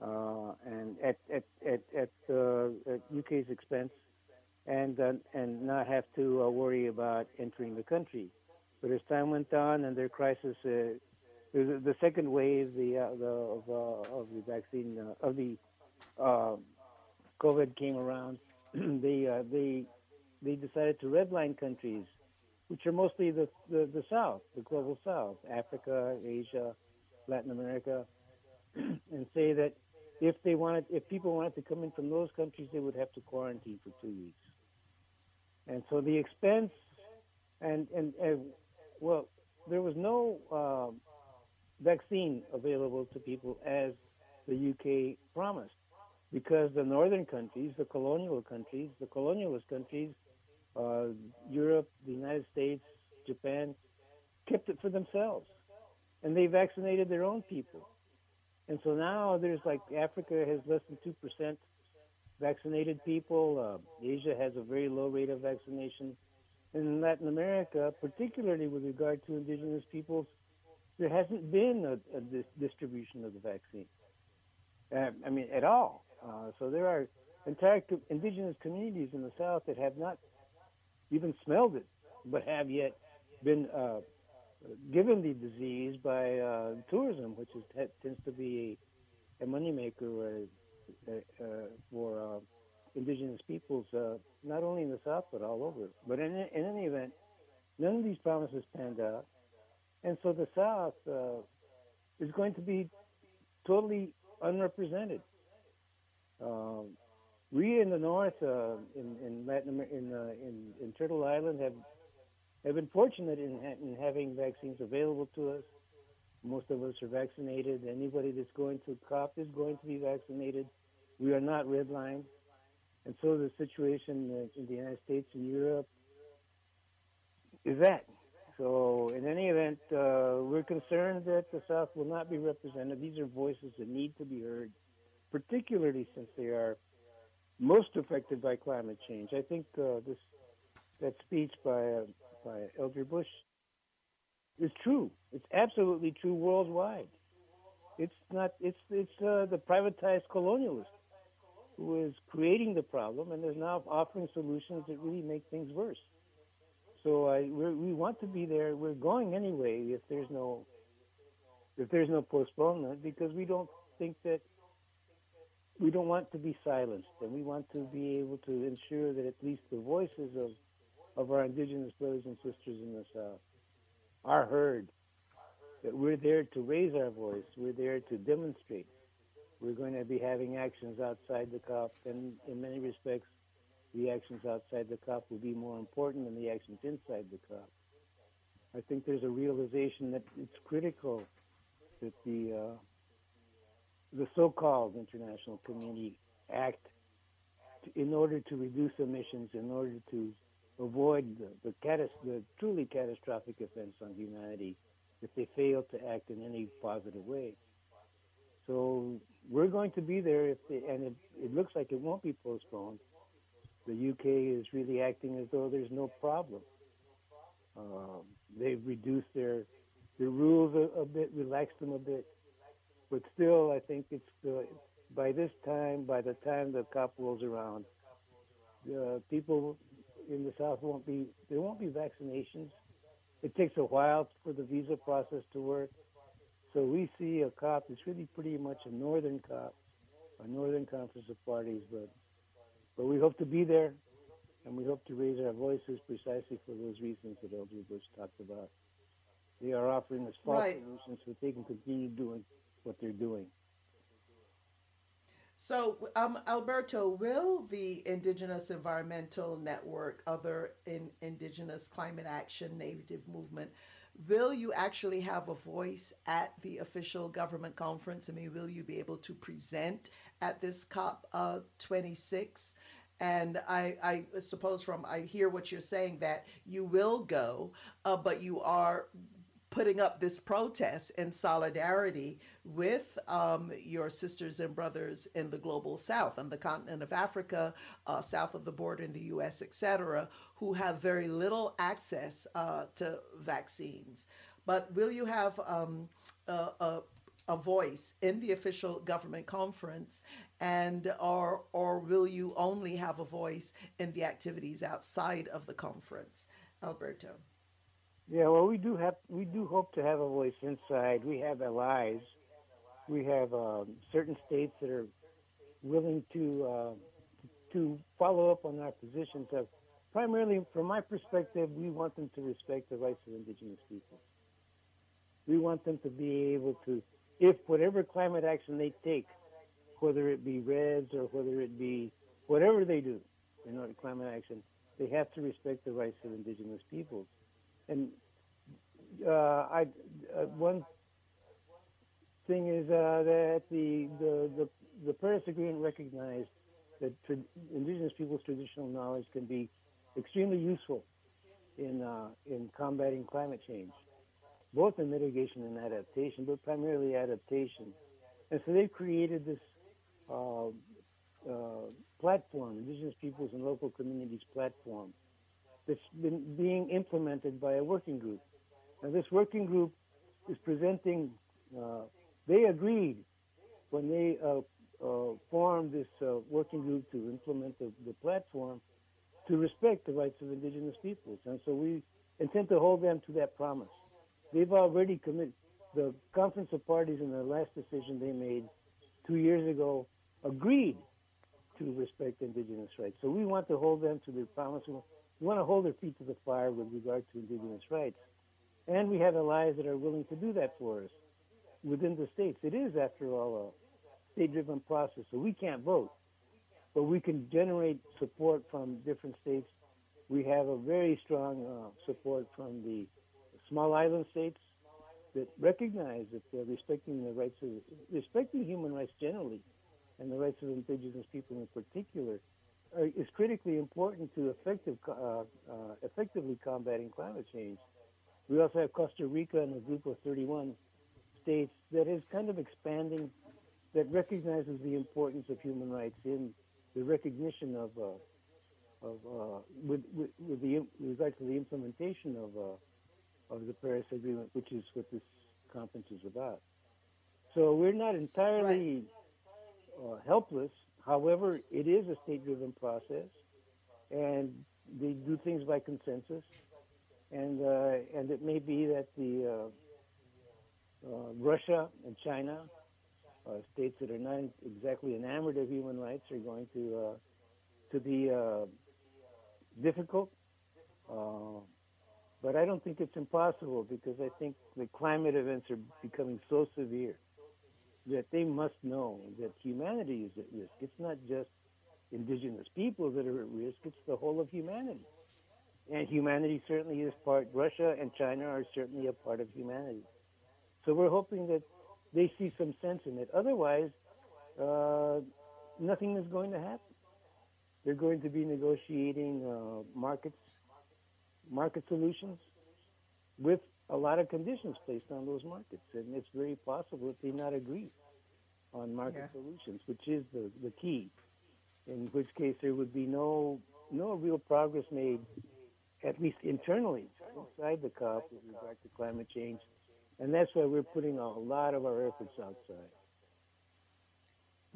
and at at at, at, at UK's expense, and uh, and not have to uh, worry about entering the country. But as time went on and their crisis, uh, the second wave the, uh, the of, uh, of the vaccine of the COVID came around, they they they decided to redline countries, which are mostly the, the, the South, the global South, Africa, Asia, Latin America, and say that if they wanted, if people wanted to come in from those countries, they would have to quarantine for two weeks. And so the expense, and and, and well, there was no uh, vaccine available to people as the UK promised, because the northern countries, the colonial countries, the colonialist countries, uh, Europe, the United States, Japan, kept it for themselves, and they vaccinated their own people. And so now there's like Africa has less than two percent vaccinated people. Uh, Asia has a very low rate of vaccination. In Latin America, particularly with regard to indigenous peoples, there hasn't been a, a dis- distribution of the vaccine. Uh, I mean, at all. Uh, so there are entire co- indigenous communities in the South that have not even smelled it, but have yet been uh, given the disease by uh, tourism, which is, tends to be a, a moneymaker uh, uh, for uh, indigenous peoples, uh, not only in the South but all over. But in, in any event, none of these promises panned out, and so the South uh, is going to be totally unrepresented. Um, we in the North, uh, in, in Latin in, uh, in, in Turtle Island, have have been fortunate in, in having vaccines available to us. Most of us are vaccinated. Anybody that's going to COP is going to be vaccinated. We are not redlined. And so the situation in the United States and Europe is that. So, in any event, uh, we're concerned that the South will not be represented. These are voices that need to be heard, particularly since they are most affected by climate change. I think uh, this that speech by uh, by Elder Bush is true. It's absolutely true worldwide. It's not. It's it's uh, the privatized colonialist who is creating the problem and is now offering solutions that really make things worse. So I we want to be there. We're going anyway if there's no if there's no postponement because we don't think that we don't want to be silenced and we want to be able to ensure that at least the voices of of our indigenous brothers and sisters in the South are heard. That we're there to raise our voice. We're there to demonstrate. We're going to be having actions outside the COP, and in many respects, the actions outside the COP will be more important than the actions inside the COP. I think there's a realization that it's critical that the uh, the so-called international community act to, in order to reduce emissions, in order to avoid the, the, catas- the truly catastrophic events on humanity if they fail to act in any positive way. So we're going to be there, if they, and it, it looks like it won't be postponed. The UK is really acting as though there's no problem. Um, they've reduced their their rules a, a, bit, relaxed them a bit, but still, I think it's uh, by this time, by the time the COP rolls around, uh, people in the South won't be there won't be vaccinations. It takes a while for the visa process to work. So we see a COP that's really pretty much a northern COP, a northern conference of parties, but but we hope to be there and we hope to raise our voices precisely for those reasons that Elder Bush talked about. They are offering us false right. solutions so they can continue doing what they're doing. So, um, Alberto, will the Indigenous Environmental Network, other in, Indigenous Climate Action, Native Movement, will you actually have a voice at the official government conference? I mean, will you be able to present at this COP uh, 26? And I, I, suppose from I hear what you're saying that you will go, uh, but you are putting up this protest in solidarity with um, your sisters and brothers in the global south, on the continent of Africa, uh, south of the border in the US, etc., who have very little access uh, to vaccines. But will you have um, a, a, a voice in the official government conference and or or will you only have a voice in the activities outside of the conference alberto yeah well we do have we do hope to have a voice inside. We have allies. We have um, certain states that are willing to uh, to follow up on our positions of primarily from my perspective we want them to respect the rights of indigenous people. We want them to be able to if whatever climate action they take, whether it be REDS or whether it be whatever they do in order to climate action, they have to respect the rights of indigenous peoples. And uh, I, uh, one thing is uh, that the, the, the, the, Paris Agreement recognized that tra- indigenous peoples' traditional knowledge can be extremely useful in, uh, in combating climate change both in mitigation and adaptation, but primarily adaptation. And so they've created this uh, uh, platform, Indigenous Peoples and Local Communities platform, that's been being implemented by a working group. And this working group is presenting, uh, they agreed when they uh, uh, formed this uh, working group to implement the, the platform to respect the rights of Indigenous peoples. And so we intend to hold them to that promise they've already committed. The Conference of Parties in the last decision they made two years ago agreed to respect indigenous rights. So we want to hold them to their promise. We want to hold their feet to the fire with regard to indigenous rights. And we have allies that are willing to do that for us within the states. It is, after all, a state-driven process, so we can't vote. But we can generate support from different states. We have a very strong uh, support from the small island states that recognize that they're respecting the rights of respecting human rights generally, and the rights of indigenous people in particular, is critically important to effective, uh, uh, effectively combating climate change. We also have Costa Rica and a group of 31 states that is kind of expanding, that recognizes the importance of human rights in the recognition of, uh, of uh, with, with, with, the, with regard to the implementation of uh, of the Paris Agreement, which is what this conference is about. So we're not entirely uh, helpless. However, it is a state-driven process, and they do things by consensus. And uh, and it may be that the uh, uh Russia and China, uh, states that are not exactly enamored of human rights, are going to uh, to be difficult. But I don't think it's impossible because I think the climate events are becoming so severe that they must know that humanity is at risk. It's not just indigenous people that are at risk, it's the whole of humanity. And humanity certainly is part, Russia and China are certainly a part of humanity. So we're hoping that they see some sense in it. Otherwise, uh, nothing is going to happen. They're going to be negotiating uh, markets market solutions with a lot of conditions placed on those markets. And it's very possible that they not agree on market yeah. solutions, which is the, the key, in which case there would be no, no real progress made, at least internally, inside the COP with regard to climate change. And that's why we're putting a lot of our efforts outside.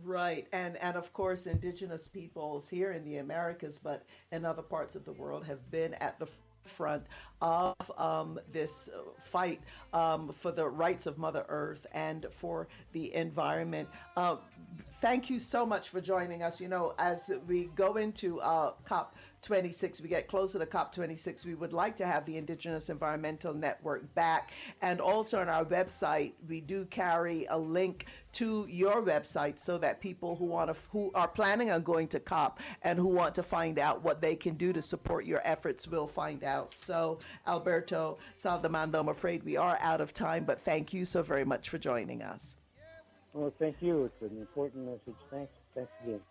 Right, and and of course, indigenous peoples here in the Americas, but in other parts of the world, have been at the front of um, this fight um, for the rights of Mother Earth and for the environment. Uh, thank you so much for joining us. You know, as we go into uh, COP 26, we get closer to COP26, we would like to have the Indigenous Environmental Network back. And also on our website, we do carry a link to your website so that people who want to, who are planning on going to COP and who want to find out what they can do to support your efforts will find out. So, Alberto Saldamando, I'm afraid we are out of time, but thank you so very much for joining us. Well, thank you. It's an important message. Thanks. Thanks again.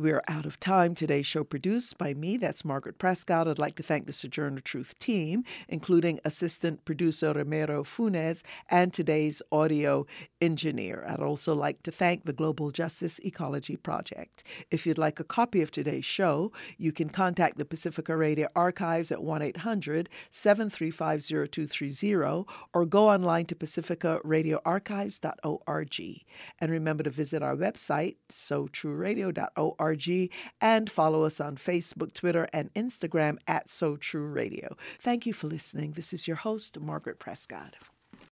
We're out of time. Today's show produced by me, that's Margaret Prescott. I'd like to thank the Sojourner Truth team, including assistant producer Romero Funes and today's audio engineer. I'd also like to thank the Global Justice Ecology Project. If you'd like a copy of today's show, you can contact the Pacifica Radio Archives at 1 800 735 0230 or go online to pacificaradioarchives.org. And remember to visit our website, sotrueradio.org and follow us on Facebook, Twitter, and Instagram at So True Radio. Thank you for listening. This is your host, Margaret Prescott.